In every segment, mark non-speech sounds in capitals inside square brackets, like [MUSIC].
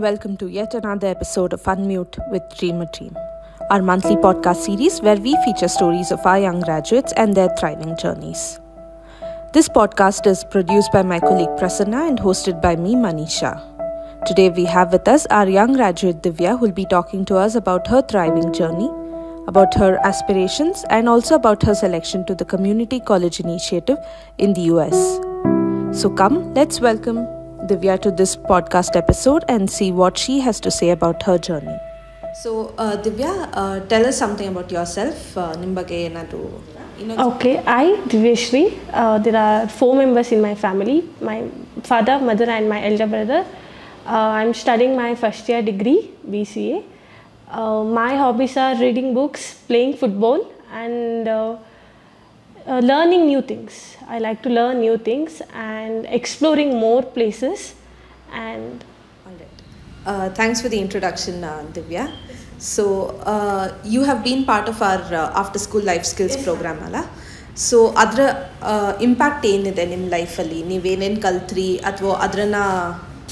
Welcome to yet another episode of Unmute with Dreamer Team, our monthly podcast series where we feature stories of our young graduates and their thriving journeys. This podcast is produced by my colleague Prasanna and hosted by me, Manisha. Today we have with us our young graduate Divya who will be talking to us about her thriving journey, about her aspirations, and also about her selection to the Community College Initiative in the US. So come, let's welcome Divya to this podcast episode and see what she has to say about her journey. So, uh, Divya, uh, tell us something about yourself. Uh, okay, I, Divyashri, uh, there are four members in my family my father, mother, and my elder brother. Uh, I'm studying my first year degree, BCA. Uh, my hobbies are reading books, playing football, and uh, uh, uh, learning new things. I like to learn new things and exploring more places. And all right. Uh, thanks for the introduction, uh, Divya. So, uh, you have been part of our uh, after school life skills yes. program ಅಲ್ಲ so ಅದರ impact ಏನಿದೆ ನಿಮ್ಮ ಲೈಫಲ್ಲಿ ನೀವೇನೇನು ಕಲ್ತ್ರಿ ಅಥವಾ ಅದರನ್ನ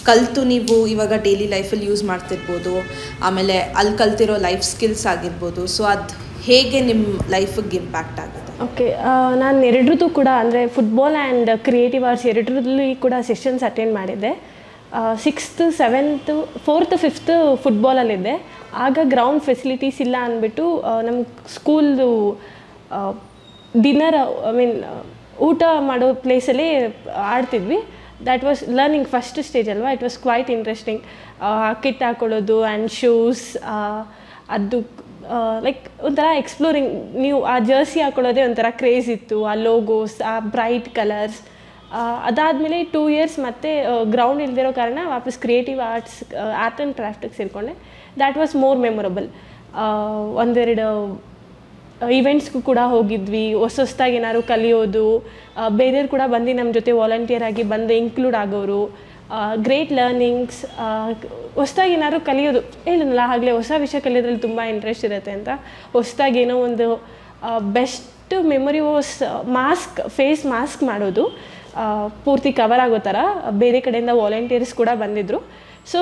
ಕಲಿತು ನೀವು ಇವಾಗ daily ಲೈಫಲ್ಲಿ ಯೂಸ್ ಮಾಡ್ತಿರ್ಬೋದು ಆಮೇಲೆ ಅಲ್ಲಿ ಕಲ್ತಿರೋ ಲೈಫ್ ಸ್ಕಿಲ್ಸ್ ಆಗಿರ್ಬೋದು ಸೊ ಅದು ಹೇಗೆ ನಿಮ್ಮ ಲೈಫಿಗೆ ಇಂಪ್ಯಾಕ್ಟ್ ಆಗುತ್ತೆ ಓಕೆ ನಾನು ಎರಡರದ್ದು ಕೂಡ ಅಂದರೆ ಫುಟ್ಬಾಲ್ ಆ್ಯಂಡ್ ಕ್ರಿಯೇಟಿವ್ ಆರ್ಟ್ಸ್ ಎರಡರಲ್ಲಿ ಕೂಡ ಸೆಷನ್ಸ್ ಅಟೆಂಡ್ ಮಾಡಿದ್ದೆ. ಸಿಕ್ಸ್ತ್ ಸೆವೆಂತು ಫೋರ್ತ್ ಫಿಫ್ತ್ ಫುಟ್ಬಾಲಲ್ಲಿದ್ದೆ ಆಗ ಗ್ರೌಂಡ್ ಫೆಸಿಲಿಟೀಸ್ ಇಲ್ಲ ಅಂದ್ಬಿಟ್ಟು ನಮ್ಮ ಸ್ಕೂಲ್ದು ಡಿನ್ನರ್ ಐ ಮೀನ್ ಊಟ ಮಾಡೋ ಪ್ಲೇಸಲ್ಲಿ ಆಡ್ತಿದ್ವಿ. That was learning first stage ಅಲ್ವಾ? It was quite interesting kit ಹಾಕೊಳ್ಳೋದು ಆ್ಯಂಡ್ ಶೂಸ್ ಅದು ಲೈಕ್ ಒಂಥರ ಎಕ್ಸ್ಪ್ಲೋರಿಂಗ್ ನೀವು ಆ ಜರ್ಸಿ ಹಾಕೊಳ್ಳೋದೇ ಒಂಥರ ಕ್ರೇಜ್ ಇತ್ತು, ಆ ಲೋಗೋಸ್ ಆ ಬ್ರೈಟ್ ಕಲರ್ಸ್ ಅದಾದಮೇಲೆ ಟೂ ಇಯರ್ಸ್ ಮತ್ತೆ ಗ್ರೌಂಡ್ ಇಲ್ದಿರೋ ಕಾರಣ ವಾಪಸ್ ಕ್ರಿಯೇಟಿವ್ ಆರ್ಟ್ಸ್ ಆರ್ಟ್ ಆ್ಯಂಡ್ ಕ್ರಾಫ್ಟಿಗೆ ಸೇರಿಕೊಂಡೆ. ದ್ಯಾಟ್ ವಾಸ್ ಮೋರ್ ಮೆಮೊರಬಲ್ ಒಂದೆರಡು ಇವೆಂಟ್ಸ್ಗೂ ಕೂಡ ಹೋಗಿದ್ವಿ. ಹೊಸ ಹೊಸ್ದಾಗಿ ಏನಾದ್ರು ಕಲಿಯೋದು. ಬೇರೆಯವ್ರು ಕೂಡ ಬಂದು ನಮ್ಮ ಜೊತೆ ವಾಲಂಟಿಯರ್ ಆಗಿ ಬಂದು ಇನ್ಕ್ಲೂಡ್ ಆಗೋರು. ಗ್ರೇಟ್ ಲರ್ನಿಂಗ್ಸ್ ಹೊಸ್ದಾಗಿ ಏನಾದ್ರು ಕಲಿಯೋದು. ಹೇಳಿದ್ನಲ್ಲ ಆಗಲೇ ಹೊಸ ವಿಷಯ ಕಲಿಯೋದ್ರಲ್ಲಿ ತುಂಬ ಇಂಟ್ರೆಸ್ಟ್ ಇರುತ್ತೆ ಅಂತ. ಹೊಸ್ದಾಗಿ ಏನೋ ಒಂದು best memory was mask face mask ಮಾಡೋದು. ಪೂರ್ತಿ ಕವರ್ ಆಗೋ ಥರ ಬೇರೆ ಕಡೆಯಿಂದ ವಾಲಂಟಿಯರ್ಸ್ ಕೂಡ ಬಂದಿದ್ದರು ಸೊ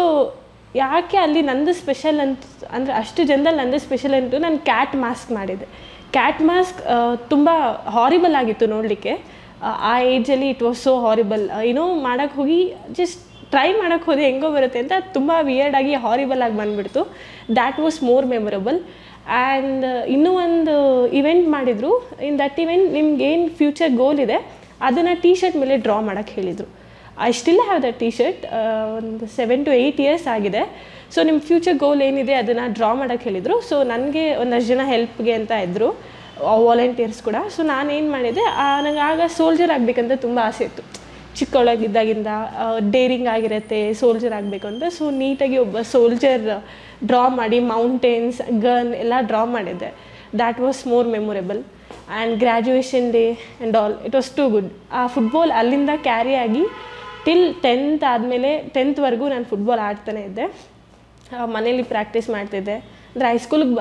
ಯಾಕೆ ಅಲ್ಲಿ ನಂದು ಸ್ಪೆಷಲ್ ಅಂತ, ಅಂದರೆ ಅಷ್ಟು ಜನದಲ್ಲಿ ನಂದು ಸ್ಪೆಷಲ್ ಅಂತೂ ನಾನು ಕ್ಯಾಟ್ ಮಾಸ್ಕ್ ಮಾಡಿದ್ದೆ. ಕ್ಯಾಟ್ ಮಾಸ್ಕ್ ತುಂಬ ಹಾರಿಬಲ್ ಆಗಿತ್ತು ನೋಡಲಿಕ್ಕೆ. ಆ ಏಜಲ್ಲಿ ಇಟ್ ವಾಸ್ ಸೋ ಹಾರಿಬಲ್ ಏನೋ ಮಾಡೋಕ್ಕೆ ಹೋಗಿ ಜಸ್ಟ್ ಟ್ರೈ ಮಾಡೋಕ್ಕೆ ಹೋದೆ ಹೆಂಗೋ ಬರುತ್ತೆ ಅಂತ ತುಂಬ ವಿಯರ್ಡಾಗಿ ಹಾರಿಬಲ್ ಆಗಿ ಬಂದುಬಿಡ್ತು. That was more memorable and ಇನ್ನೂ ಒಂದು ಇವೆಂಟ್ ಮಾಡಿದರು. ಇನ್ ದಟ್ ಇವೆಂಟ್ ನಿಮ್ಗೆ ಏನು ಫ್ಯೂಚರ್ ಗೋಲ್ ಇದೆ, ಅದನ್ನು ಟೀ ಶರ್ಟ್ ಮೇಲೆ ಡ್ರಾ ಮಾಡೋಕ್ಕೆ ಹೇಳಿದರು. I still have that T shirt ಒಂದು ಸೆವೆನ್ ಟು ಏಯ್ಟ್ ಇಯರ್ಸ್ ಆಗಿದೆ. ಸೊ ನಿಮ್ಮ ಫ್ಯೂಚರ್ ಗೋಲ್ ಏನಿದೆ ಅದನ್ನು ಡ್ರಾ ಮಾಡೋಕ್ಕೆ ಹೇಳಿದರು. ಸೊ ನನಗೆ ಒಂದಷ್ಟು ಜನ ಹೆಲ್ಪ್ಗೆ ಅಂತ ಇದ್ದರು ವಾಲಂಟಿಯರ್ಸ್ ಕೂಡ. ಸೊ ನಾನೇನು ಮಾಡಿದೆ ನನಗೆ ಆಗ ಸೋಲ್ಜರ್ ಆಗಬೇಕಂತ ತುಂಬ ಆಸೆ ಇತ್ತು. ಚಿಕ್ಕವಳಾಗಿದ್ದಾಗಿಂದ ಡೇರಿಂಗ್ ಆಗಿರುತ್ತೆ ಸೋಲ್ಜರ್ ಆಗಬೇಕು ಅಂತ ಸೊ ನೀಟಾಗಿ ಒಬ್ಬ ಸೋಲ್ಜರ್ ಡ್ರಾ ಮಾಡಿ ಮೌಂಟೇನ್ಸ್ ಗನ್ ಎಲ್ಲ ಡ್ರಾ ಮಾಡಿದ್ದೆ. That was more memorable and graduation day and all it was too good ಆ ಫುಟ್ಬಾಲ್ ಅಲ್ಲಿಂದ ಕ್ಯಾರಿ ಆಗಿ ಟಿಲ್ ಟೆಂತ್ ಆದಮೇಲೆ ಟೆಂತ್ವರೆಗೂ ನಾನು ಫುಟ್ಬಾಲ್ ಆಡ್ತಾನೆ ಇದ್ದೆ. ಮನೇಲಿ ಪ್ರಾಕ್ಟೀಸ್ ಮಾಡ್ತಿದ್ದೆ. ಅಂದರೆ ಹೈಸ್ಕೂಲಿಗೆ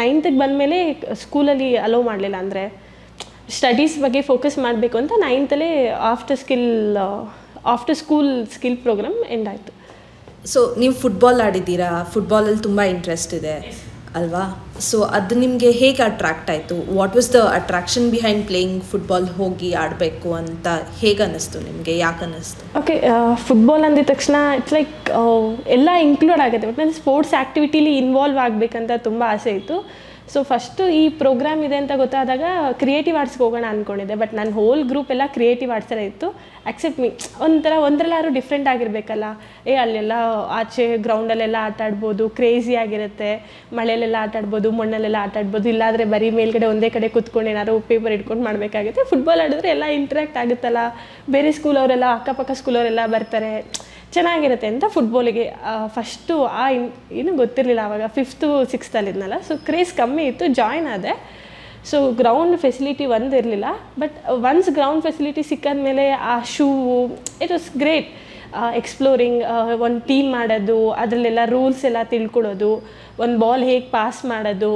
ನೈನ್ತಿಗೆ ಬಂದಮೇಲೆ ಸ್ಕೂಲಲ್ಲಿ ಅಲೋ ಮಾಡಲಿಲ್ಲ. ಅಂದರೆ ಸ್ಟಡೀಸ್ ಬಗ್ಗೆ ಫೋಕಸ್ ಮಾಡಬೇಕು ಅಂತ ನೈನ್ತಲ್ಲೇ after skill after school skill program end ಆಯಿತು. ಸೊ ನೀವು ಫುಟ್ಬಾಲ್ ಆಡಿದ್ದೀರಾ? ಫುಟ್ಬಾಲಲ್ಲಿ ತುಂಬ ಇಂಟ್ರೆಸ್ಟ್ ಇದೆ. ಅಲ್ವಾ? ಸೊ ಅದು ನಿಮಗೆ ಹೇಗೆ ಅಟ್ರಾಕ್ಟ್ ಆಯಿತು? What was the attraction behind playing football ಹೋಗಿ ಆಡಬೇಕು ಅಂತ ಹೇಗೆ ಅನ್ನಿಸ್ತು ನಿಮಗೆ? ಯಾಕೆ ಅನ್ನಿಸ್ತು? ಓಕೆ ಫುಟ್ಬಾಲ್ ಅಂದಿದ ತಕ್ಷಣ ಇಟ್ಸ್ ಲೈಕ್ ಎಲ್ಲ ಇನ್ಕ್ಲೂಡ್ ಆಗುತ್ತೆ. ಬಟ್ ನನ್ನ ಸ್ಪೋರ್ಟ್ಸ್ ಆ್ಯಕ್ಟಿವಿಟೀಲಿ ಇನ್ವಾಲ್ವ್ ಆಗಬೇಕಂತ ತುಂಬ ಆಸೆ ಇತ್ತು. ಸೊ ಫಸ್ಟು ಈ ಪ್ರೋಗ್ರಾಮ್ ಇದೆ ಅಂತ ಗೊತ್ತಾದಾಗ ಕ್ರಿಯೇಟಿವ್ ಆರ್ಟ್ಸ್ಗೆ ಹೋಗೋಣ ಅಂದ್ಕೊಂಡಿದ್ದೆ ಬಟ್ ನನ್ನ ಹೋಲ್ ಗ್ರೂಪ್ ಎಲ್ಲ ಕ್ರಿಯೇಟಿವ್ ಆರ್ಟ್ಸಲ್ಲೇ ಇತ್ತು. ಅಕ್ಸೆಪ್ಟ್ ಮೀ ಒಂಥರ, ಒಂದರಲ್ಲಾದ್ರೂ ಡಿಫ್ರೆಂಟ್ ಆಗಿರಬೇಕಲ್ಲ. ಏ, ಅಲ್ಲೆಲ್ಲ ಆಚೆ ಗ್ರೌಂಡಲ್ಲೆಲ್ಲ ಆಟ ಆಡ್ಬೋದು ಕ್ರೇಜಿ ಆಗಿರುತ್ತೆ. ಮಳೆಯಲ್ಲೆಲ್ಲ ಆಟ ಆಡ್ಬೋದು, ಮಣ್ಣಲ್ಲೆಲ್ಲ ಆಟ ಆಡ್ಬೋದು. ಇಲ್ಲಾದರೆ ಬರೀ ಮೇಲ್ಗಡೆ ಒಂದೇ ಕಡೆ ಕುತ್ಕೊಂಡು ಏನಾದ್ರು ಪೇಪರ್ ಇಟ್ಕೊಂಡು ಮಾಡಬೇಕಾಗುತ್ತೆ. ಫುಟ್ಬಾಲ್ ಆಡಿದ್ರೆ ಎಲ್ಲ ಇಂಟ್ರ್ಯಾಕ್ಟ್ ಆಗುತ್ತಲ್ಲ. ಬೇರೆ ಸ್ಕೂಲವರೆಲ್ಲ ಅಕ್ಕಪಕ್ಕ ಸ್ಕೂಲವರೆಲ್ಲ ಬರ್ತಾರೆ. ಚೆನ್ನಾಗಿರುತ್ತೆ ಅಂತ ಫುಟ್ಬಾಲಿಗೆ ಫಸ್ಟು ಆ ಇನ್, ಏನು ಗೊತ್ತಿರಲಿಲ್ಲ ಆವಾಗ ಫಿಫ್ತು ಸಿಕ್ಸ್ತಲ್ಲಿದ್ನಲ್ಲ ಸೊ ಕ್ರೇಸ್ ಕಮ್ಮಿ ಇತ್ತು ಜಾಯ್ನ್ ಆದೆ. ಸೊ ಗ್ರೌಂಡ್ ಫೆಸಿಲಿಟಿ ಒಂದು ಇರಲಿಲ್ಲ ಬಟ್ ಒನ್ಸ್ ಗ್ರೌಂಡ್ ಫೆಸಿಲಿಟಿ ಸಿಕ್ಕಾದ ಮೇಲೆ ಆ shoe it was great exploring ಒಂದು ಟೀಮ್ ಮಾಡೋದು, ಅದರಲ್ಲೆಲ್ಲ ರೂಲ್ಸ್ ಎಲ್ಲ ತಿಳ್ಕೊಳ್ಳೋದು ಒಂದು ಬಾಲ್ ಹೇಗೆ ಪಾಸ್ ಮಾಡೋದು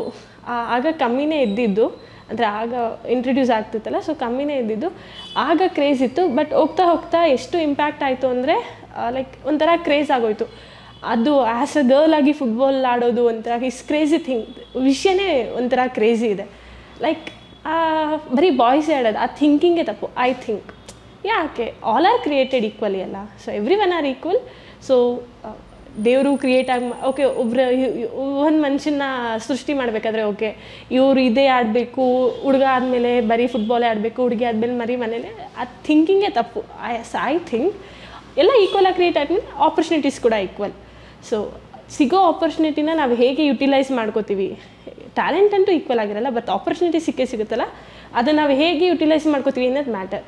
ಆಗ ಕಮ್ಮಿನೇ ಇದ್ದಿದ್ದು. ಅಂದರೆ ಆಗ ಇಂಟ್ರಡ್ಯೂಸ್ ಆಗ್ತಿತ್ತಲ್ಲ ಸೊ ಕಮ್ಮಿನೇ ಇದ್ದಿದ್ದು. ಆಗ ಕ್ರೇಜ್ ಇತ್ತು ಬಟ್ ಹೋಗ್ತಾ ಹೋಗ್ತಾ ಎಷ್ಟು ಇಂಪ್ಯಾಕ್ಟ್ ಆಯಿತು ಅಂದರೆ ಲೈಕ್ ಒಂಥರ ಕ್ರೇಜ್ ಆಗೋಯ್ತು. ಅದು ಆ್ಯಸ್ ಅ ಗರ್ಲ್ ಆಗಿ ಫುಟ್ಬಾಲ್ ಆಡೋದು ಒಂಥರ ಇಸ್ ಕ್ರೇಜಿ ಥಿಂಗ್ ವಿಷಯನೇ ಒಂಥರ ಕ್ರೇಜಿ ಇದೆ. ಲೈಕ್ ಬರೀ ಬಾಯ್ಸ್ ಆಡೋದು, ಆ ಥಿಂಕಿಂಗೇ ತಪ್ಪು ಐ ಥಿಂಕ್ ಯಾಕೆ? ಆಲ್ ಆರ್ ಕ್ರಿಯೇಟೆಡ್ ಈಕ್ವಲಿ ಅಲ್ಲ. So everyone are equal so ದೇವರು ಕ್ರಿಯೇಟ್ ಆಗಿ ಓಕೆ ಒಬ್ರು, ಒಂದು ಮನುಷ್ಯನ ಸೃಷ್ಟಿ ಮಾಡಬೇಕಾದ್ರೆ ಓಕೆ ಇವರು ಇದೇ ಆಡಬೇಕು, ಹುಡುಗ ಆದಮೇಲೆ ಬರೀ ಫುಟ್ಬಾಲೇ ಆಡಬೇಕು, ಹುಡುಗಿ ಆದಮೇಲೆ ಮರಿ ಮನೇಲೆ, ಆ ಥಿಂಕಿಂಗೇ ತಪ್ಪು. ಐ ಐ ಥಿಂಕ್ ಎಲ್ಲ ಈಕ್ವಲ್ ಆಗಿ ಕ್ರಿಯೇಟ್ ಆದ್ಮೇಲೆ ಆಪರ್ಚುನಿಟೀಸ್ ಕೂಡ ಈಕ್ವಲ್ ಸೊ ಸಿಗೋ ಆಪರ್ಚುನಿಟಿನ ನಾವು ಹೇಗೆ ಯುಟಿಲೈಸ್ ಮಾಡ್ಕೋತೀವಿ? ಟ್ಯಾಲೆಂಟ್ ಅಂತೂ ಈಕ್ವಲ್ ಆಗಿರಲ್ಲ ಬಟ್ ಆಪರ್ಚುನಿಟಿ ಸಿಕ್ಕೇ ಸಿಗುತ್ತಲ್ಲ? ಅದನ್ನು ನಾವು ಹೇಗೆ ಯುಟಿಲೈಸ್ ಮಾಡ್ಕೋತೀವಿ ಅನ್ನೋದು ಮ್ಯಾಟರ್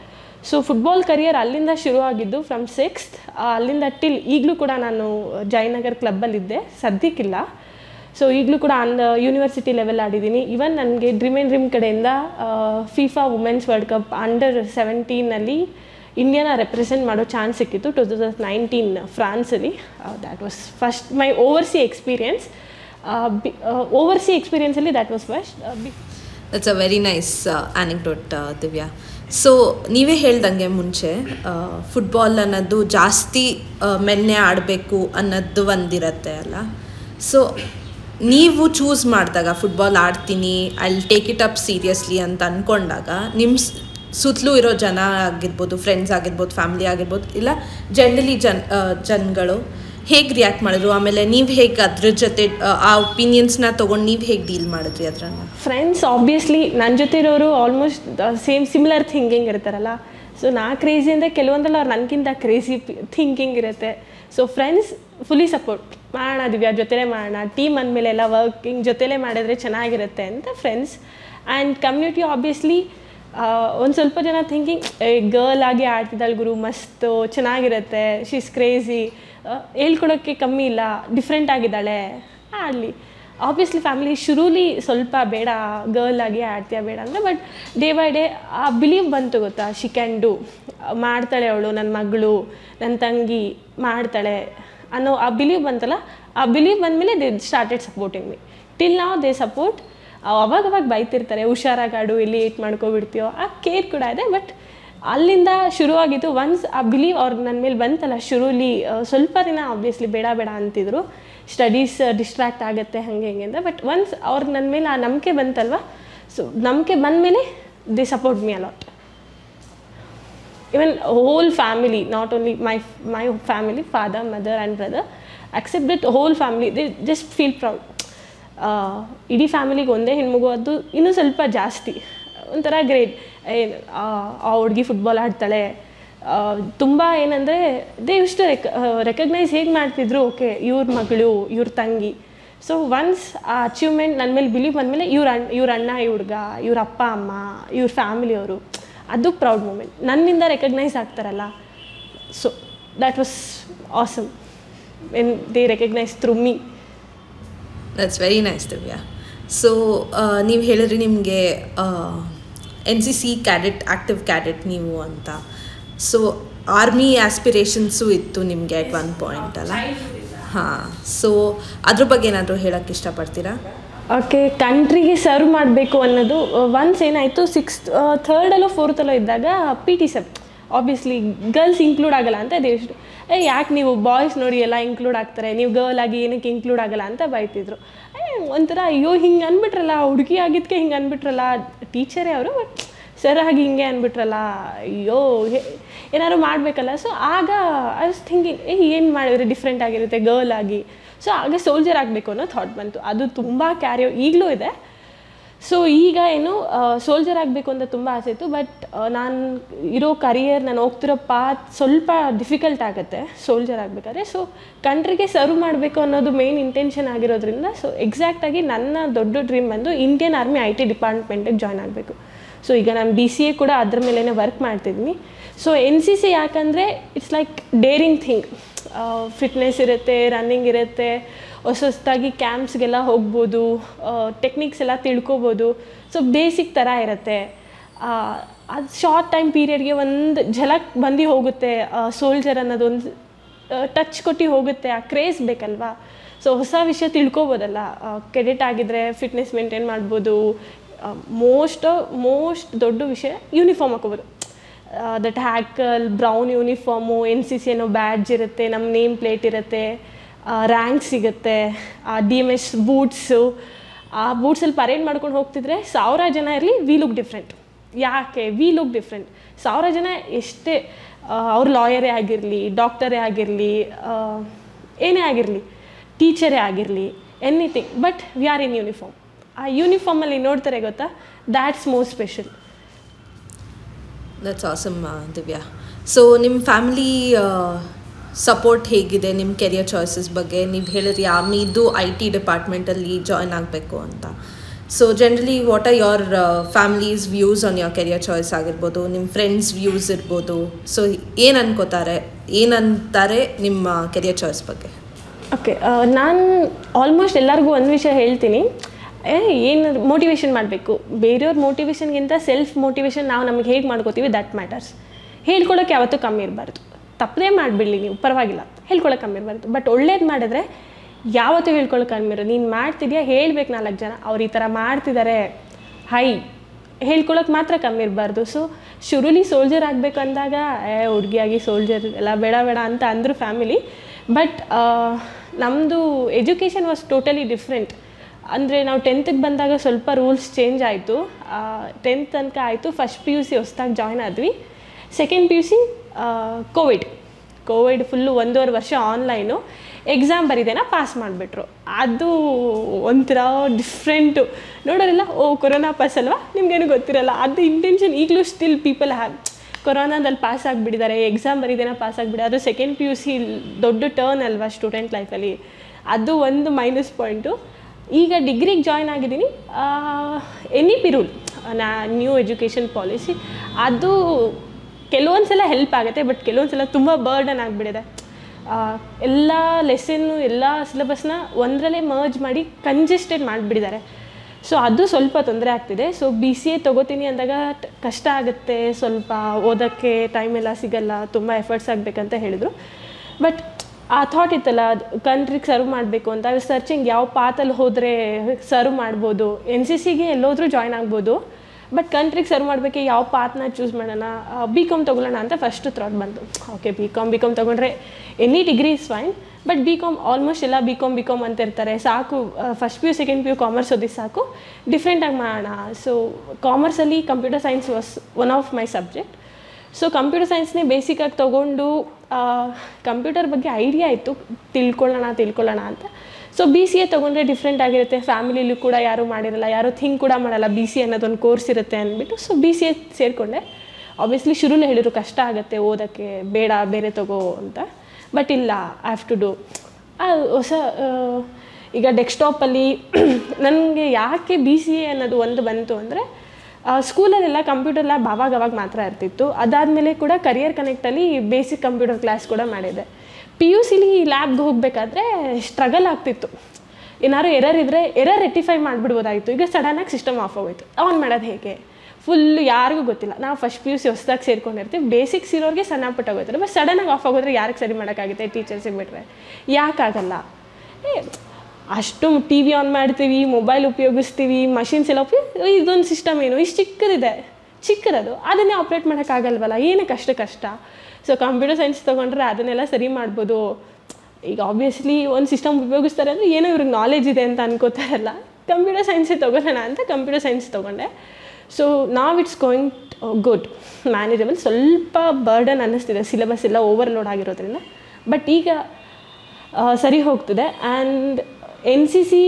ಸೊ ಫುಟ್ಬಾಲ್ ಕರಿಯರ್ ಅಲ್ಲಿಂದ ಶುರು ಆಗಿದ್ದು ಫ್ರಮ್ ಸಿಕ್ಸ್ತ್ ಅಲ್ಲಿಂದ ಟಿಲ್ ಈಗಲೂ ಕೂಡ ನಾನು ಜಯನಗರ್ ಕ್ಲಬ್ಬಲ್ಲಿದ್ದೆ ಸದ್ಯಕ್ಕಿಲ್ಲ. ಸೊ ಈಗಲೂ ಕೂಡ ಆನ್ ಯೂನಿವರ್ಸಿಟಿ ಲೆವೆಲ್ ಆಡಿದ್ದೀನಿ. ಇವನ್ ನನಗೆ ಡ್ರೀಮ್ ಆ್ಯಂಡ್ ಡ್ರಿಮ್ ಕಡೆಯಿಂದ FIFA women's world cup under ಸೆವೆಂಟೀನಲ್ಲಿ ಇಂಡಿಯಾನ ರೆಪ್ರೆಸೆಂಟ್ ಮಾಡೋ ಚಾನ್ಸ್ ಸಿಕ್ಕಿತ್ತು two thousand nineteen ಫ್ರಾನ್ಸಲ್ಲಿ. That was first my oversea experience oversea ಎಕ್ಸ್ಪೀರಿಯನ್ಸಲ್ಲಿ that was first it's a very nice anecdote Divya so ನೀವೇ ಹೇಳ್ದಂಗೆ ಮುಂಚೆ football ಅನ್ನೋದು ಜಾಸ್ತಿ ಮೆನ್ನೆ ಆಡಬೇಕು ಅನ್ನೋದು ಒಂದಿರತ್ತೆ ಅಲ್ಲ? ಸೊ ನೀವು ಚೂಸ್ ಮಾಡಿದಾಗ ಫುಟ್ಬಾಲ್ ಆಡ್ತೀನಿ I take it up seriously ಅಂತ ಅಂದ್ಕೊಂಡಾಗ ನಿಮ್ಮ ಸುತ್ತಲೂ ಇರೋ ಜನ ಆಗಿರ್ಬೋದು ಫ್ರೆಂಡ್ಸ್ ಆಗಿರ್ಬೋದು ಫ್ಯಾಮಿಲಿ ಆಗಿರ್ಬೋದು, ಇಲ್ಲ ಜನರಲಿ ಜನ್ ಜನಗಳು ಹೇಗೆ ರಿಯಾಕ್ಟ್ ಮಾಡಿದ್ರು? ಆಮೇಲೆ ನೀವು ಹೇಗೆ ಅದ್ರ ಜೊತೆ, ಆ ಒಪಿನಿಯನ್ಸ್ನ ತೊಗೊಂಡು ನೀವು ಹೇಗೆ ಡೀಲ್ ಮಾಡಿದ್ರಿ ಅದರನ್ನ? ಫ್ರೆಂಡ್ಸ್ ಆಬ್ವಿಯಸ್ಲಿ ನನ್ನ ಜೊತೆ ಇರೋರು ಆಲ್ಮೋಸ್ಟ್ ಸೇಮ್ ಸಿಮಿಲರ್ ಥಿಂಕಿಂಗ್ ಇರ್ತಾರಲ್ಲ. ಸೊ ನಾ ಕ್ರೇಜಿ ಅಂದರೆ ಕೆಲವೊಂದಲ್ಲ ಅವ್ರು ನನಗಿಂತ ಕ್ರೇಜಿ ಥಿಂಕಿಂಗ್ ಇರುತ್ತೆ. ಸೊ ಫ್ರೆಂಡ್ಸ್ ಫುಲ್ಲಿ ಸಪೋರ್ಟ್ ಮಾಡೋಣ ದಿವ್ಯಾ, ಜೊತೆಲೇ ಮಾಡೋಣ. ಟೀಮ್ ಅಂದಮೇಲೆ ಎಲ್ಲ ವರ್ಕಿಂಗ್ ಜೊತೆಲೇ ಮಾಡಿದ್ರೆ ಚೆನ್ನಾಗಿರುತ್ತೆ ಅಂತ ಫ್ರೆಂಡ್ಸ್ ಆ್ಯಂಡ್ ಕಮ್ಯುನಿಟಿ ಆಬ್ವಿಯಸ್ಲಿ ಒಂದು ಸ್ವಲ್ಪ ಜನ ಥಿಂಕಿಂಗ್ ಗರ್ಲ್ ಆಗಿ ಆಡ್ತಿದ್ದಾಳೆ ಗುರು, ಮಸ್ತು, ಚೆನ್ನಾಗಿರುತ್ತೆ ಶೀಸ್ ಕ್ರೇಜಿ ಹೇಳ್ಕೊಡೋಕ್ಕೆ ಕಮ್ಮಿ ಇಲ್ಲ ಡಿಫ್ರೆಂಟ್ ಆಗಿದ್ದಾಳೆ, ಆಡಲಿ. ಆಬ್ವಿಯಸ್ಲಿ ಫ್ಯಾಮಿಲಿ ಶುರುಲಿ ಸ್ವಲ್ಪ ಬೇಡ ಗರ್ಲ್ ಆಗಿ ಆಡ್ತೀಯ ಬೇಡ ಅಂದರೆ ಬಟ್ ಡೇ ಬೈ ಡೇ ಆ ಬಿಲೀವ್ ಬಂತು ಗೊತ್ತಾ? ಶಿ ಕ್ಯಾನ್ ಡೂ ಮಾಡ್ತಾಳೆ ಅವಳು ನನ್ನ ಮಗಳು ನನ್ನ ತಂಗಿ, ಮಾಡ್ತಾಳೆ ಅನ್ನೋ ಆ ಬಿಲೀವ್ ಬಂತಲ್ಲ, ಆ ಬಿಲೀವ್ ಬಂದಮೇಲೆ they started supporting me till ನಾವು ದೇ ಸಪೋರ್ಟ್ ಅವಾಗ ಅವಾಗ ಬೈತಿರ್ತಾರೆ, ಹುಷಾರಾಗಾಡು, ಇಲ್ಲಿ ಏಟ್ ಮಾಡ್ಕೊಬಿಡ್ತೀಯೋ. ಆ ಕೇರ್ ಕೂಡ ಇದೆ ಬಟ್ ಅಲ್ಲಿಂದ ಶುರುವಾಗಿದ್ದು ಒನ್ಸ್ ಆ ಬಿಲೀವ್ ಅವ್ರು ನನ್ನ ಮೇಲೆ ಬಂತಲ್ಲ, ಶುರುಲಿ ಸ್ವಲ್ಪ ದಿನ ಆಬ್ವಿಯಸ್ಲಿ ಬೇಡ ಬೇಡ ಅಂತಿದ್ರು. ಸ್ಟಡೀಸ್ ಡಿಸ್ಟ್ರಾಕ್ಟ್ ಆಗುತ್ತೆ, ಹಾಗೆ, ಹಿಂಗೆ ಅಂತ. ಬಟ್ ಒನ್ಸ್ ಅವ್ರಿಗೆ ನನ್ನ ಮೇಲೆ ಆ ನಂಬಿಕೆ ಬಂತಲ್ವ ಸೊ ನಂಬಿಕೆ ಬಂದ ಮೇಲೆ they support me a lot even whole family not only my my family father mother and brother accept that whole family they just feel proud ಇಡೀ ಫ್ಯಾಮಿಲಿಗೆ ಒಂದೇ ಹೆಣ್ಮಗು ಅದು ಇನ್ನೂ ಸ್ವಲ್ಪ ಜಾಸ್ತಿ. ಒಂಥರ ಗ್ರೇಟ್ ಏನು ಆ ಹುಡುಗಿ ಫುಟ್ಬಾಲ್ ಆಡ್ತಾಳೆ. ತುಂಬ ಏನಂದರೆ ದೇ ಇಷ್ಟು ರೆಕ್ ರೆಕಗ್ನೈಸ್ ಹೇಗೆ ಮಾಡ್ತಿದ್ರು, ಓಕೆ, ಇವ್ರ ಮಗಳು, ಇವ್ರ ತಂಗಿ. ಸೊ ಒನ್ಸ್ ಆ ಅಚೀವ್ಮೆಂಟ್ ನನ್ನ ಮೇಲೆ ಬಿಲೀವ್ ಬಂದಮೇಲೆ ಇವ್ರ ಅಣ್ಣ ಇವ್ರ ಅಣ್ಣ ಹುಡುಗ, ಇವ್ರ ಅಪ್ಪ, ಅಮ್ಮ, ಇವ್ರ ಫ್ಯಾಮಿಲಿಯವರು ಅದು ಪ್ರೌಡ್ ಮೂಮೆಂಟ್ ನನ್ನಿಂದ recognise ಆಗ್ತಾರಲ್ಲ. So that was awesome and they recognise through me that's very nice Divya so ನೀವು ಹೇಳಿದ್ರಿ ನಿಮಗೆ N C C cadet active cadet ನೀವು ಅಂತ. ಸೊ ಆರ್ಮಿ ಆಸ್ಪಿರೇಷನ್ಸು ಇತ್ತು ನಿಮಗೆ ಅಟ್ ಒನ್ ಪಾಯಿಂಟ್ ಅಲ್ಲ? ಹಾಂ. ಸೊ ಅದ್ರ ಬಗ್ಗೆ ಏನಾದರೂ ಹೇಳೋಕ್ಕೆ ಇಷ್ಟಪಡ್ತೀರಾ? ಓಕೆ ಕಂಟ್ರಿಗೆ ಸರ್ವ್ ಮಾಡಬೇಕು ಅನ್ನೋದು ಒನ್ಸ್ ಏನಾಯಿತು ಸಿಕ್ಸ್ತ್ ಥರ್ಡಲ್ಲೋ ಫೋರ್ತಲ್ಲೋ ಇದ್ದಾಗ P T sir obviously girls include ಆಗಲ್ಲ ಅಂತ ದೇಶ ಏ, ಯಾಕೆ ನೀವು ಬಾಯ್ಸ್ ನೋಡಿ ಎಲ್ಲ ಇನ್ಕ್ಲೂಡ್ ಆಗ್ತಾರೆ? ನೀವು ಗರ್ಲ್ ಆಗಿ ಏನಕ್ಕೆ ಇನ್ಕ್ಲೂಡ್ ಆಗಲ್ಲ ಅಂತ ಬೈತಿದ್ರು. ಒಂಥರ ಅಯ್ಯೋ, ಹಿಂಗೆ ಅಂದ್ಬಿಟ್ರಲ್ಲ ಹುಡುಗಿ ಆಗಿದ್ದಕ್ಕೆ ಹಿಂಗೆ ಅಂದ್ಬಿಟ್ರಲ್ಲ ಟೀಚರೇ ಅವರು, ಬಟ್ ಸರ್ ಆಗಿ ಹಿಂಗೆ ಅಂದ್ಬಿಟ್ರಲ್ಲ ಅಯ್ಯೋ ಏನಾದ್ರು ಮಾಡಬೇಕಲ್ಲ. ಸೊ ಆಗ ಐ ವಾಸ್ ಥಿಂಕಿಂಗ್ ಏ, ಏನು ಮಾಡಿದ್ರೆ ಡಿಫ್ರೆಂಟ್ ಆಗಿರುತ್ತೆ ಗರ್ಲ್ ಆಗಿ? ಸೊ ಆಗ ಸೋಲ್ಜರ್ ಆಗಬೇಕು ಅನ್ನೋ ಥಾಟ್ ಬಂತು. ಅದು ತುಂಬ ಕ್ಯಾರಿಯೋ ಈಗಲೂ ಇದೆ. ಸೊ ಈಗ ಏನು ಸೋಲ್ಜರ್ ಆಗಬೇಕು ಅಂತ ತುಂಬ ಆಸೆ ಇತ್ತು ಬಟ್ ನಾನು ಇರೋ ಕರಿಯರ್ ನಾನು ಹೋಗ್ತಿರೋ ಪಾತ್ ಸ್ವಲ್ಪ ಡಿಫಿಕಲ್ಟ್ ಆಗುತ್ತೆ ಸೋಲ್ಜರ್ ಆಗಬೇಕಾದ್ರೆ. ಸೊ ಕಂಟ್ರಿಗೆ ಸರ್ವ್ ಮಾಡಬೇಕು ಅನ್ನೋದು ಮೇನ್ ಇಂಟೆನ್ಷನ್ ಆಗಿರೋದ್ರಿಂದ ಸೊ ಎಕ್ಸಾಕ್ಟಾಗಿ ನನ್ನ ದೊಡ್ಡ ಡ್ರೀಮ್ ಬಂದು ಇಂಡಿಯನ್ ಆರ್ಮಿ ಐ ಟಿ ಡಿಪಾರ್ಟ್ಮೆಂಟಿಗೆ ಜಾಯ್ನ್ ಆಗಬೇಕು. ಸೊ ಈಗ ನಾನು ಬಿ ಸಿ ಎ ಕೂಡ ಅದ್ರ ಮೇಲೇ ವರ್ಕ್ ಮಾಡ್ತಿದ್ದೀನಿ. ಸೊ ಎನ್ ಸಿ ಸಿ ಯಾಕಂದರೆ it's like daring thing fitness ಇರುತ್ತೆ ರನ್ನಿಂಗ್ ಇರುತ್ತೆ ಹೊಸ ಹೊಸದಾಗಿ ಕ್ಯಾಂಪ್ಸ್ಗೆಲ್ಲ ಹೋಗ್ಬೋದು ಟೆಕ್ನಿಕ್ಸ್ ಎಲ್ಲ ತಿಳ್ಕೊಬೋದು. ಸೊ ಬೇಸಿಕ್ ಥರ ಇರುತ್ತೆ. ಅದು ಶಾರ್ಟ್ ಟೈಮ್ ಪೀರಿಯಡ್ಗೆ ಒಂದು ಝಲಕ್ ಬಂದು ಹೋಗುತ್ತೆ ಸೋಲ್ಜರ್ ಅನ್ನೋದೊಂದು ಟಚ್ ಕೊಟ್ಟು ಹೋಗುತ್ತೆ, ಆ ಕ್ರೇಜ್ ಬೇಕಲ್ವಾ? ಸೊ ಹೊಸ ವಿಷಯ ತಿಳ್ಕೊಬೋದಲ್ಲ? ಕೆಡೆಟ್ ಆಗಿದ್ರೆ ಫಿಟ್ನೆಸ್ ಮೇಂಟೈನ್ ಮಾಡ್ಬೋದು. ಮೋಸ್ಟ್ ಮೋಸ್ಟ್ ದೊಡ್ಡ ವಿಷಯ ಯೂನಿಫಾರ್ಮ್ ಹಾಕೋಬೋದು that hackle brown uniform N C C ಅನ್ನೋ ಬ್ಯಾಡ್ಜ್ ಇರುತ್ತೆ ನಮ್ಮ ನೇಮ್ ಪ್ಲೇಟ್ ಇರುತ್ತೆ. ರ್ಯಾಂಕ್ ಸಿಗುತ್ತೆ ಡಿ ಎಂ ಎಸ್ ಬೂಟ್ಸು ಆ ಬೂಟ್ಸಲ್ಲಿ ಪರೇಡ್ ಮಾಡ್ಕೊಂಡು ಹೋಗ್ತಿದ್ರೆ ಸಾವಿರ ಜನ ಇರಲಿ ವಿ ಲುಕ್ ಡಿಫ್ರೆಂಟ್ ಯಾಕೆ? ವಿ ಲುಕ್ ಡಿಫ್ರೆಂಟ್ ಸಾವಿರ ಜನ ಎಷ್ಟೇ ಅವ್ರ ಲಾಯರೇ ಆಗಿರಲಿ ಡಾಕ್ಟರೇ ಆಗಿರಲಿ ಏನೇ ಆಗಿರಲಿ ಟೀಚರೇ ಆಗಿರಲಿ anything but we are in uniform ಆ ಯೂನಿಫಾರ್ಮಲ್ಲಿ ನೋಡ್ತಾರೆ ಗೊತ್ತಾ? That's more special that's awesome Divya. So ನಿಮ್ಮ ಫ್ಯಾಮಿಲಿ ಸಪೋರ್ಟ್ ಹೇಗಿದೆ ನಿಮ್ಮ ಕೆರಿಯರ್ ಚಾಯ್ಸಸ್ ಬಗ್ಗೆ? ನೀವು ಹೇಳಿದ್ರಿ ಯಾಮಿದು ಐ ಟಿ ಡಿಪಾರ್ಟ್ಮೆಂಟಲ್ಲಿ ಜಾಯ್ನ್ ಆಗಬೇಕು ಅಂತ. So generally what are your families views on your career choice ಆಗಿರ್ಬೋದು? ನಿಮ್ಮ ಫ್ರೆಂಡ್ಸ್ ವ್ಯೂಸ್ ಇರ್ಬೋದು? ಸೊ ಏನು ಅನ್ಕೋತಾರೆ? ಏನಂತಾರೆ ನಿಮ್ಮ ಕೆರಿಯರ್ ಚಾಯ್ಸ್ ಬಗ್ಗೆ? ಓಕೆ ನಾನು ಆಲ್ಮೋಸ್ಟ್ ಎಲ್ಲರಿಗೂ ಒಂದು ವಿಷಯ ಹೇಳ್ತೀನಿ. ಏ, ಏನು ಮೋಟಿವೇಶನ್ ಮಾಡಬೇಕು? ಬೇರೆಯವ್ರ ಮೋಟಿವೇಶನ್ಗಿಂತ ಸೆಲ್ಫ್ ಮೋಟಿವೇಶನ್ ನಾವು ನಮಗೆ ಹೇಗೆ ಮಾಡ್ಕೋತೀವಿ ದಟ್ ಮ್ಯಾಟರ್ಸ್ ಹೇಳ್ಕೊಳಕ್ಕೆ ಯಾವತ್ತೂ ಕಮ್ಮಿ ಇರಬಾರ್ದು. ತಪ್ಪದೇ ಮಾಡಿಬಿಡಲಿ ನೀವು, ಪರವಾಗಿಲ್ಲ ಹೇಳ್ಕೊಳಕ್ಕೆ ಕಮ್ಮಿ ಇರಬಾರ್ದು. ಬಟ್ ಒಳ್ಳೇದು ಮಾಡಿದ್ರೆ ಯಾವತ್ತೂ ಹೇಳ್ಕೊಳಕ್ಕೆ ಕಮ್ಮಿ ಇರೋದು. ನೀನು ಮಾಡ್ತಿದ್ಯಾ? ಹೇಳ್ಬೇಕು ನಾಲ್ಕು ಜನ. ಅವ್ರು ಈ ಥರ ಮಾಡ್ತಿದ್ದಾರೆ ಹೈ ಹೇಳ್ಕೊಳಕ್ಕೆ ಮಾತ್ರ ಕಮ್ಮಿ ಇರಬಾರ್ದು. ಸೊ ಶುರುಲಿ ಸೋಲ್ಜರ್ ಆಗಬೇಕು ಅಂದಾಗ, ಏ, ಹುಡುಗಿಯಾಗಿ ಸೋಲ್ಜರ್ ಎಲ್ಲ ಬೇಡ ಬೇಡ ಅಂತ ಅಂದರು ಫ್ಯಾಮಿಲಿ ಬಟ್ ನಮ್ಮದು ಎಜುಕೇಷನ್ ವಾಸ್ ಟೋಟಲಿ ಡಿಫ್ರೆಂಟ್ ಅಂದರೆ ನಾವು ಟೆಂತಿಗೆ ಬಂದಾಗ ಸ್ವಲ್ಪ ರೂಲ್ಸ್ ಚೇಂಜ್ ಆಯಿತು. ಟೆಂತ್ ತನಕ ಆಯಿತು. ಫಸ್ಟ್ ಪಿ ಯು ಸಿ ಹೊಸ್ದಾಗಿ ಜಾಯ್ನ್ ಆದ್ವಿ. Second P U C COVID COVID full ಒಂದೂವರೆ ವರ್ಷ ಆನ್ಲೈನು ಎಕ್ಸಾಮ್ ಬರೀದೇನ ಪಾಸ್ ಮಾಡಿಬಿಟ್ರು. ಅದು ಒಂಥರ ಡಿಫ್ರೆಂಟು ನೋಡೋರಿಲ್ಲ, ಓ, ಕೊರೋನಾ ಪಾಸ್ ಅಲ್ವಾ? ನಿಮಗೇನು ಗೊತ್ತಿರಲ್ಲ. ಅದು ಇಂಟೆನ್ಷನ್ ಈಗಲೂ ಸ್ಟಿಲ್ ಪೀಪಲ್ ಹ್ಯಾವ್ ಕೊರೋನಾದಲ್ಲಿ ಪಾಸ್ ಆಗಿಬಿಟ್ಟಿದ್ದಾರೆ ಎಕ್ಸಾಮ್ ಬರೀದೇನ ಪಾಸ್ ಆಗಿಬಿಡಿ ಸೆಕೆಂಡ್ ಪಿ ಯು ಸಿ ದೊಡ್ಡ ಟರ್ನ್ ಅಲ್ವಾ ಸ್ಟೂಡೆಂಟ್ ಲೈಫಲ್ಲಿ ಅದು ಒಂದು ಮೈನಸ್ ಪಾಯಿಂಟು ಈಗ ಡಿಗ್ರಿಗೆ ಜಾಯ್ನ್ ಆಗಿದ್ದೀನಿ. ಎನಿ ಪಿ ರೂಲ್ ನಾ ನ್ಯೂ ಎಜುಕೇಷನ್ ಪಾಲಿಸಿ ಅದು ಕೆಲವೊಂದು ಸಲ ಹೆಲ್ಪ್ ಆಗುತ್ತೆ ಬಟ್ ಕೆಲವೊಂದು ಸಲ ತುಂಬ ಬರ್ಡನ್ ಆಗಿಬಿಡಿದೆ ಎಲ್ಲ ಲೆಸನ್ನು ಎಲ್ಲ ಸಿಲೆಬಸ್ನ ಒಂದರಲ್ಲೇ ಮರ್ಜ್ ಮಾಡಿ ಕಂಜೆಸ್ಟೆಡ್ ಮಾಡಿಬಿಟ್ಟಿದ್ದಾರೆ. ಸೊ ಅದು ಸ್ವಲ್ಪ ತೊಂದರೆ ಆಗ್ತಿದೆ. ಸೊ ಬಿ ಸಿ ಎ ತೊಗೋತೀನಿ ಅಂದಾಗ ಕಷ್ಟ ಆಗುತ್ತೆ, ಸ್ವಲ್ಪ ಓದೋಕ್ಕೆ ಟೈಮ್ ಎಲ್ಲ ಸಿಗಲ್ಲ, ತುಂಬ ಎಫರ್ಟ್ಸ್ ಆಗಬೇಕಂತ ಹೇಳಿದರು. ಬಟ್ ಆ ಥಾಟ್ ಇತ್ತಲ್ಲ ಕಂಟ್ರಿಗೆ ಸರ್ವ್ ಮಾಡಬೇಕು ಅಂತ ಸರ್ಚಿಂಗ್ ಯಾವ ಪಾತಲ್ಲಿ ಹೋದರೆ ಸರ್ವ್ ಮಾಡ್ಬೋದು ಎನ್ ಸಿ ಸಿಗೆ ಎಲ್ಲೋದ್ರೂ ಜಾಯ್ನ್ ಆಗ್ಬೋದು. ಬಟ್ ಕಂಟ್ರಿಗೆ ಸರ್ವ್ ಮಾಡಬೇಕು ಯಾವ ಪಾತ್ನ ಚೂಸ್ ಮಾಡೋಣ? ಬಿ ಕಾಮ್ ತೊಗೊಳ್ಳೋಣ ಅಂತ ಫಸ್ಟ್ ಥ್ರಾಟ್ ಬಂತು. Okay B com B com ತೊಗೊಂಡ್ರೆ any degree is fine but B com almost ಎಲ್ಲ ಬಿ ಕಾಮ್ ಬಿ ಕಾಮ್ ಅಂತ ಇರ್ತಾರೆ. ಸಾಕು first P U second P U commerce ಓದಿ ಸಾಕು. ಡಿಫ್ರೆಂಟಾಗಿ ಮಾಡೋಣ. So ಕಾಮರ್ಸಲ್ಲಿ computer science was one of my subject so computer ಸೈನ್ಸ್ನೇ ಬೇಸಿಕಾಗಿ ತೊಗೊಂಡು ಕಂಪ್ಯೂಟರ್ ಬಗ್ಗೆ ಐಡಿಯಾ ಇತ್ತು. ತಿಳ್ಕೊಳ್ಳೋಣ ತಿಳ್ಕೊಳ್ಳೋಣ ಅಂತ. ಸೊ ಬಿ ಸಿ ಎ ತೊಗೊಂಡ್ರೆ ಡಿಫ್ರೆಂಟ್ ಆಗಿರುತ್ತೆ. ಫ್ಯಾಮಿಲಿಲೂ ಕೂಡ ಯಾರೂ ಮಾಡಿರಲ್ಲ, ಯಾರೂ ಥಿಂಕ್ ಕೂಡ ಮಾಡಲ್ಲ ಬಿ ಸಿ ಅನ್ನೋದೊಂದು ಕೋರ್ಸ್ ಇರುತ್ತೆ ಅಂದ್ಬಿಟ್ಟು ಸೊ ಬಿ ಸಿ ಎ ಸೇರಿಕೊಂಡೆ. ಆಬ್ವಿಯಸ್ಲಿ ಶುರುಲೇ ಹೇಳಿದ್ರು ಕಷ್ಟ ಆಗುತ್ತೆ, ಓದೋಕ್ಕೆ ಬೇಡ, ಬೇರೆ ತಗೋ ಅಂತ. ಬಟ್ ಇಲ್ಲ ಐ ಹ್ಯಾವ್ ಟು ಡೂ ಹೊಸ ಈಗ ಡೆಸ್ಕ್ಟಾಪಲ್ಲಿ [CLEARS THROAT] ನನಗೆ ಯಾಕೆ ಬಿ ಸಿ ಎ ಅನ್ನೋದು ಒಂದು ಬಂತು ಅಂದರೆ ಸ್ಕೂಲಲ್ಲೆಲ್ಲ ಕಂಪ್ಯೂಟರ್ ಲ್ಯಾಬ್ ಆವಾಗ ಅವಾಗ ಮಾತ್ರ ಇರ್ತಿತ್ತು. ಅದಾದಮೇಲೆ ಕೂಡ ಕರಿಯರ್ ಕನೆಕ್ಟಲ್ಲಿ ಬೇಸಿಕ್ ಕಂಪ್ಯೂಟರ್ ಕ್ಲಾಸ್ ಕೂಡ ಮಾಡಿದೆ. ಪಿ ಯು ಸಿಲಿ ಲ್ಯಾಬ್ಗೆ ಹೋಗಬೇಕಾದ್ರೆ ಸ್ಟ್ರಗಲ್ ಆಗ್ತಿತ್ತು. ಏನಾದ್ರು ಎರರ್ ಇದ್ದರೆ ಎರರ್ ರೆಟಿಫೈ ಮಾಡಿಬಿಡ್ಬೋದಾಗಿತ್ತು. ಈಗ ಸಡನ್ನಾಗಿ ಸಿಸ್ಟಮ್ ಆಫ್ ಆಗೋಯ್ತು. ಆನ್ ಮಾಡೋದು ಹೇಗೆ? ಫುಲ್ಲು ಯಾರಿಗೂ ಗೊತ್ತಿಲ್ಲ. ನಾವು ಫಸ್ಟ್ ಪಿ ಯು ಸಿ ಹೊಸದಾಗಿ ಸೇರ್ಕೊಂಡಿರ್ತೀವಿ. ಬೇಸಿಕ್ಸ್ ಇರೋರಿಗೆ ಸಣ್ಣ ಪುಟ್ಟ ಹೋಗ್ತಾರೆ ಬಟ್ ಸಡನ್ನಾಗಿ ಆಫ್ ಆಗೋದ್ರೆ ಯಾರಿಗೆ ಸರಿ ಮಾಡೋಕ್ಕಾಗುತ್ತೆ? ಟೀಚರ್ಸಿಗೆ ಬಿಟ್ಟರೆ ಯಾಕಾಗಲ್ಲ? ಏ ಅಷ್ಟು ಟಿ ವಿ ಆನ್ ಮಾಡ್ತೀವಿ ಮೊಬೈಲ್ ಉಪಯೋಗಿಸ್ತೀವಿ ಮಷಿನ್ಸ್ ಎಲ್ಲ ಉಪಯೋಗ ಇದೊಂದು ಸಿಸ್ಟಮ್ ಏನು? ಇಷ್ಟು ಚಿಕ್ಕದಿದೆ. ಚಿಕ್ಕದದು. ಅದನ್ನೇ ಆಪ್ರೇಟ್ ಮಾಡೋಕ್ಕಾಗಲ್ವಲ್ಲ ಏನಕ್ಕೆ ಅಷ್ಟು ಕಷ್ಟ ಸೊ ಕಂಪ್ಯೂಟರ್ ಸೈನ್ಸ್ ತೊಗೊಂಡ್ರೆ ಅದನ್ನೆಲ್ಲ ಸರಿ ಮಾಡ್ಬೋದು. ಈಗ ಆಬ್ವಿಯಸ್ಲಿ ಒಂದು ಸಿಸ್ಟಮ್ ಉಪಯೋಗಿಸ್ತಾರೆ ಅಂದರೆ ಏನೋ ಇವ್ರಿಗೆ ನಾಲೆಜ್ ಇದೆ ಅಂತ ಅನ್ಕೋತಾರಲ್ಲ. ಕಂಪ್ಯೂಟರ್ ಸೈನ್ಸೇ ತೊಗೊಳ್ಳೋಣ ಅಂತ ಕಂಪ್ಯೂಟರ್ ಸೈನ್ಸ್ ತೊಗೊಂಡೆ. ಸೊ ನಾವು ಇಟ್ಸ್ ಗೋಯಿಂಗ್ ಗುಡ್ ಮ್ಯಾನೇಜಬಲ್ ಸ್ವಲ್ಪ ಬರ್ಡನ್ ಅನ್ನಿಸ್ತಿದೆ. ಸಿಲೆಬಸ್ ಎಲ್ಲ ಓವರ್ಲೋಡ್ ಆಗಿರೋದ್ರಿಂದ. ಬಟ್ ಈಗ ಸರಿ ಹೋಗ್ತಿದೆ. And N C C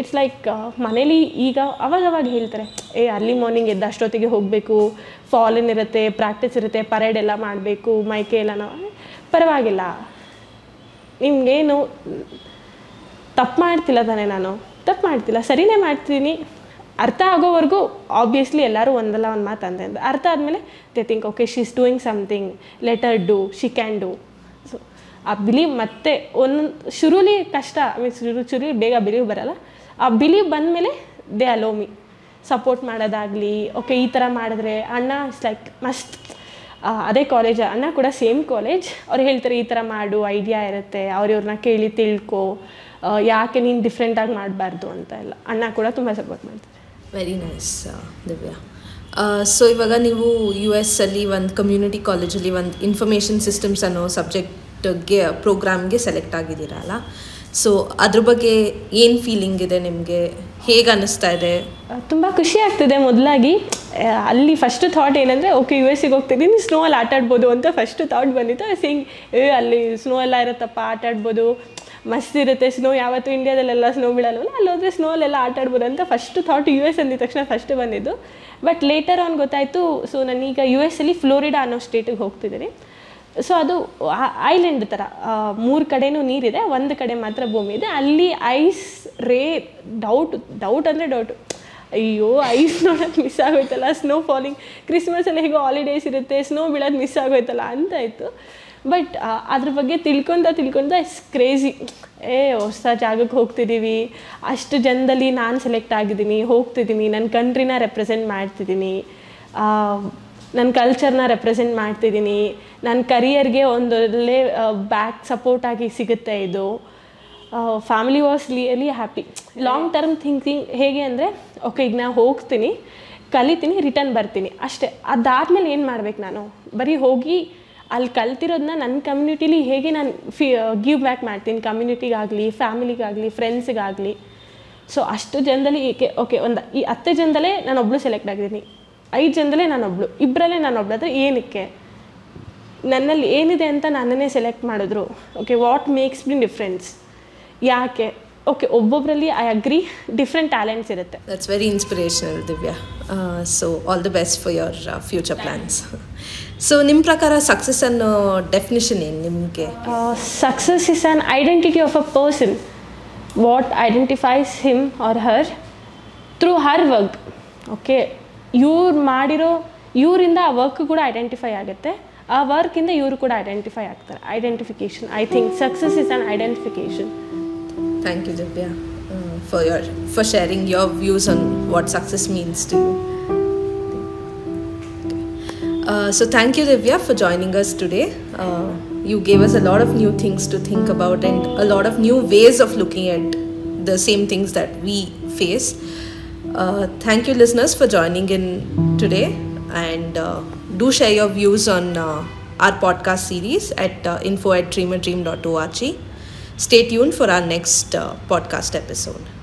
it's like ಮನೇಲಿ ಈಗ ಅವಾಗವಾಗ ಹೇಳ್ತಾರೆ, ಏ ಅರ್ಲಿ ಮಾರ್ನಿಂಗ್ ಎದ್ದು ಅಷ್ಟೊತ್ತಿಗೆ ಹೋಗಬೇಕು ಫಾಲಿನ್ ಇರುತ್ತೆ ಪ್ರಾಕ್ಟೀಸ್ ಇರುತ್ತೆ ಪರೇಡ್ ಎಲ್ಲ ಮಾಡಬೇಕು, ಮೈಕೆ ಎಲ್ಲ ನಾವು ಪರವಾಗಿಲ್ಲ. ನಿಮಗೇನು, ತಪ್ಪು ಮಾಡ್ತಿಲ್ಲ ತಾನೇ ನಾನು? ತಪ್ಪು ಮಾಡ್ತಿಲ್ಲ, ಸರಿನೇ ಮಾಡ್ತೀನಿ. ಅರ್ಥ ಆಗೋವರೆಗೂ ಆಬ್ವಿಯಸ್ಲಿ ಎಲ್ಲರೂ ಒಂದಲ್ಲ ಒಂದು ಮಾತು ಅಂದ ಅರ್ಥ ಆದಮೇಲೆ they think okay she doing something later do she can do ಆ ಬಿಲೀವ್ ಮತ್ತೆ ಒಂದೊಂದು ಶುರುಲಿ ಕಷ್ಟ ಮೀನ್ಸ್ ಶುರು ಶುರು ಬೇಗ ಬಿಲೀವ್ ಬರಲ್ಲ. ಆ ಬಿಲೀವ್ ಬಂದಮೇಲೆ ದೇ ಅಲೋ ಮಿ ಸಪೋರ್ಟ್ ಮಾಡೋದಾಗಲಿ ಓಕೆ ಈ ಥರ ಮಾಡಿದ್ರೆ ಅಣ್ಣ ಇಟ್ಸ್ ಲೈಕ್ ಮಸ್ತ್ ಅದೇ ಕಾಲೇಜ್ ಅಣ್ಣ ಕೂಡ ಸೇಮ್ ಕಾಲೇಜ್ ಅವ್ರು ಹೇಳ್ತಾರೆ, ಈ ಥರ ಮಾಡು ಐಡಿಯಾ ಇರುತ್ತೆ. ಅವ್ರವ್ರನ್ನ ಕೇಳಿ ತಿಳ್ಕೊ. ಯಾಕೆ ನೀನು ಡಿಫ್ರೆಂಟಾಗಿ ಮಾಡಬಾರ್ದು ಅಂತ ಎಲ್ಲ. ಅಣ್ಣ ಕೂಡ ತುಂಬ ಸಪೋರ್ಟ್ ಮಾಡ್ತಾರೆ. Very nice Divya. ಸೊ ಇವಾಗ ನೀವು ಯು ಎಸ್ ಅಲ್ಲಿ ಒಂದು ಕಮ್ಯುನಿಟಿ ಕಾಲೇಜಲ್ಲಿ ಒಂದು ಇನ್ಫಾರ್ಮೇಷನ್ ಸಿಸ್ಟಮ್ಸ್ ಅನ್ನೋ ಸಬ್ಜೆಕ್ಟ್ ಗೆ ಪ್ರೋಗ್ರಾಮ್ಗೆ ಸೆಲೆಕ್ಟ್ ಆಗಿದ್ದೀರಲ್ಲ? ಸೊ ಅದ್ರ ಬಗ್ಗೆ ಏನು ಫೀಲಿಂಗ್ ಇದೆ ನಿಮಗೆ? ಹೇಗೆ ಅನ್ನಿಸ್ತಾ ಇದೆ? ತುಂಬ ಖುಷಿ ಆಗ್ತಿದೆ ಮೊದಲಾಗಿ. ಅಲ್ಲಿ ಫಸ್ಟ್ ಥಾಟ್ ಏನಂದರೆ ಓಕೆ ಯು ಎಸ್ಸಿಗೆ ಹೋಗ್ತಿದ್ದೀನಿ ಸ್ನೋ ಅಲ್ಲಿ ಆಟಾಡ್ಬೋದು ಅಂತ ಫಸ್ಟ್ ಥಾಟ್ ಬಂದಿತ್ತು. ಸಿಂಗ್ ಏ, ಅಲ್ಲಿ ಸ್ನೋ ಎಲ್ಲ ಇರುತ್ತಪ್ಪ ಆಟಾಡ್ಬೋದು ಮಸ್ತ್ ಇರುತ್ತೆ ಸ್ನೋ ಯಾವತ್ತು ಇಂಡಿಯಾದಲ್ಲೆಲ್ಲ ಸ್ನೋ ಬೀಳಲ್ವಲ್ಲ? ಅಲ್ಲಿ ಹೋದರೆ ಸ್ನೋ ಅಲ್ಲೆಲ್ಲ ಆಟ ಆಡ್ಬೋದು ಅಂತ ಫಸ್ಟ್ ಥಾಟ್ ಯು ಎಸ್ ಅಂದಿದ ತಕ್ಷಣ ಫಸ್ಟ್ ಬಂದಿದ್ದು. ಬಟ್ ಲೇಟರ್ ಆನ್ ಗೊತ್ತಾಯಿತು ಸೊ ನಾನೀಗ ಯು ಎಸ್ ಅಲ್ಲಿ ಫ್ಲೋರಿಡಾ ಅನ್ನೋ ಸ್ಟೇಟಿಗೆ ಹೋಗ್ತಿದ್ದೀನಿ. ಸೊ ಅದು ಐಲ್ಯಾಂಡ್ ಥರ ಮೂರು ಕಡೆಯೂ ನೀರಿದೆ, ಒಂದು ಕಡೆ ಮಾತ್ರ ಭೂಮಿ ಇದೆ. ಅಲ್ಲಿ ಐಸ್ ರೇ ಡೌಟ್ ಡೌಟ್ ಅಂದರೆ ಡೌಟು ಅಯ್ಯೋ ಐಸ್ ನೋಡೋದು ಮಿಸ್ ಆಗೋಯ್ತಲ್ಲ. ಸ್ನೋ ಫಾಲಿಂಗ್ ಕ್ರಿಸ್ಮಸಲ್ಲಿ ಹೇಗೋ ಹಾಲಿಡೇಸ್ ಇರುತ್ತೆ ಸ್ನೋ ಬೀಳೋದು ಮಿಸ್ ಆಗೋಯ್ತಲ್ಲ ಅಂತ ಇತ್ತು. ಬಟ್ ಅದ್ರ ಬಗ್ಗೆ ತಿಳ್ಕೊತ ತಿಳ್ಕೊತ ಇಟ್ಸ್ ಕ್ರೇಜಿ ಏ, ಹೊಸ ಜಾಗಕ್ಕೆ ಹೋಗ್ತಿದ್ದೀವಿ ಅಷ್ಟು ಜನದಲ್ಲಿ ನಾನು ಸೆಲೆಕ್ಟ್ ಆಗಿದ್ದೀನಿ ಹೋಗ್ತಿದ್ದೀನಿ ನನ್ನ ಕಂಟ್ರಿನ ರೆಪ್ರೆಸೆಂಟ್ ಮಾಡ್ತಿದ್ದೀನಿ ನನ್ನ ಕಲ್ಚರ್ನ ರೆಪ್ರೆಸೆಂಟ್ ಮಾಡ್ತಿದ್ದೀನಿ ನನ್ನ ಕರಿಯರ್ಗೆ ಒಂದು ಒಳ್ಳೆ ಬ್ಯಾಕ್ ಸಪೋರ್ಟ್ ಆಗಿ ಸಿಗುತ್ತೆ ಇದು. Family was really happy long term thinking ಹೇಗೆ ಅಂದರೆ ಓಕೆ ಈಗ ನಾನು ಹೋಗ್ತೀನಿ, ಕಲಿತೀನಿ ರಿಟರ್ನ್ ಬರ್ತೀನಿ. ಅಷ್ಟೇ. ಅದಾದಮೇಲೆ ಏನು ಮಾಡ್ಬೇಕು ನಾನು? ಬರೀ ಹೋಗಿ ಅಲ್ಲಿ ಕಲ್ತಿರೋದನ್ನ ನನ್ನ ಕಮ್ಯುನಿಟಿಲಿ ಹೇಗೆ ನಾನು ಫಿ ಗಿವ್ ಬ್ಯಾಕ್ ಮಾಡ್ತೀನಿ? ಕಮ್ಯುನಿಟಿಗಾಗಲಿ ಫ್ಯಾಮಿಲಿಗಾಗಲಿ ಫ್ರೆಂಡ್ಸ್ಗಾಗಲಿ ಸೊ ಅಷ್ಟು ಜನದಲ್ಲಿ ಏಕೆ ಓಕೆ ಒಂದು ಈ ಹತ್ತು ಜನದಲ್ಲೇ ನಾನು ಒಬ್ಬಳು ಸೆಲೆಕ್ಟ್ ಆಗಿದ್ದೀನಿ. ಐದು ಜನದಲ್ಲೇ ನಾನೊಬ್ಳು. ಇಬ್ಬರಲ್ಲೇ ನಾನೊಬ್ಳು ಆದರೆ ಏನಕ್ಕೆ? ನನ್ನಲ್ಲಿ ಏನಿದೆ ಅಂತ ನನ್ನನ್ನೇ ಸೆಲೆಕ್ಟ್ ಮಾಡಿದ್ರು. Okay what makes me difference ಯಾಕೆ? ಓಕೆ ಒಬ್ಬೊಬ್ಬರಲ್ಲಿ ಐ ಅಗ್ರಿ ಡಿಫ್ರೆಂಟ್ ಟ್ಯಾಲೆಂಟ್ಸ್ ಇರುತ್ತೆ. That's very inspirational Divya so all the best for your future plans so ನಿಮ್ಮ ಪ್ರಕಾರ ಸಕ್ಸಸ್ ಅನ್ನೋ ಡೆಫಿನಿಷನ್ ಏನು ನಿಮಗೆ? Success is an identity of a person what identifies him or her through her work okay ಇವ್ರು ಮಾಡಿರೋ ಇವರಿಂದ ಆ work ಕೂಡ ಐಡೆಂಟಿಫೈ ಆಗುತ್ತೆ. ಆ ವರ್ಕಿಂದ ಇವರು ಕೂಡ ಐಡೆಂಟಿಫೈ ಆಗ್ತಾರೆ identification I think success is on identification thank you Divya for your for sharing your views on what success means to you Uh, so thank you Divya for joining us today. Uh, you gave us a lot of new things to think about and a lot of new ways of looking at the same things that we face. Uh, thank you listeners for joining in today and do share your views on uh, our podcast series at uh, info at dreamerdream.org. Stay tuned for our next uh, podcast episode.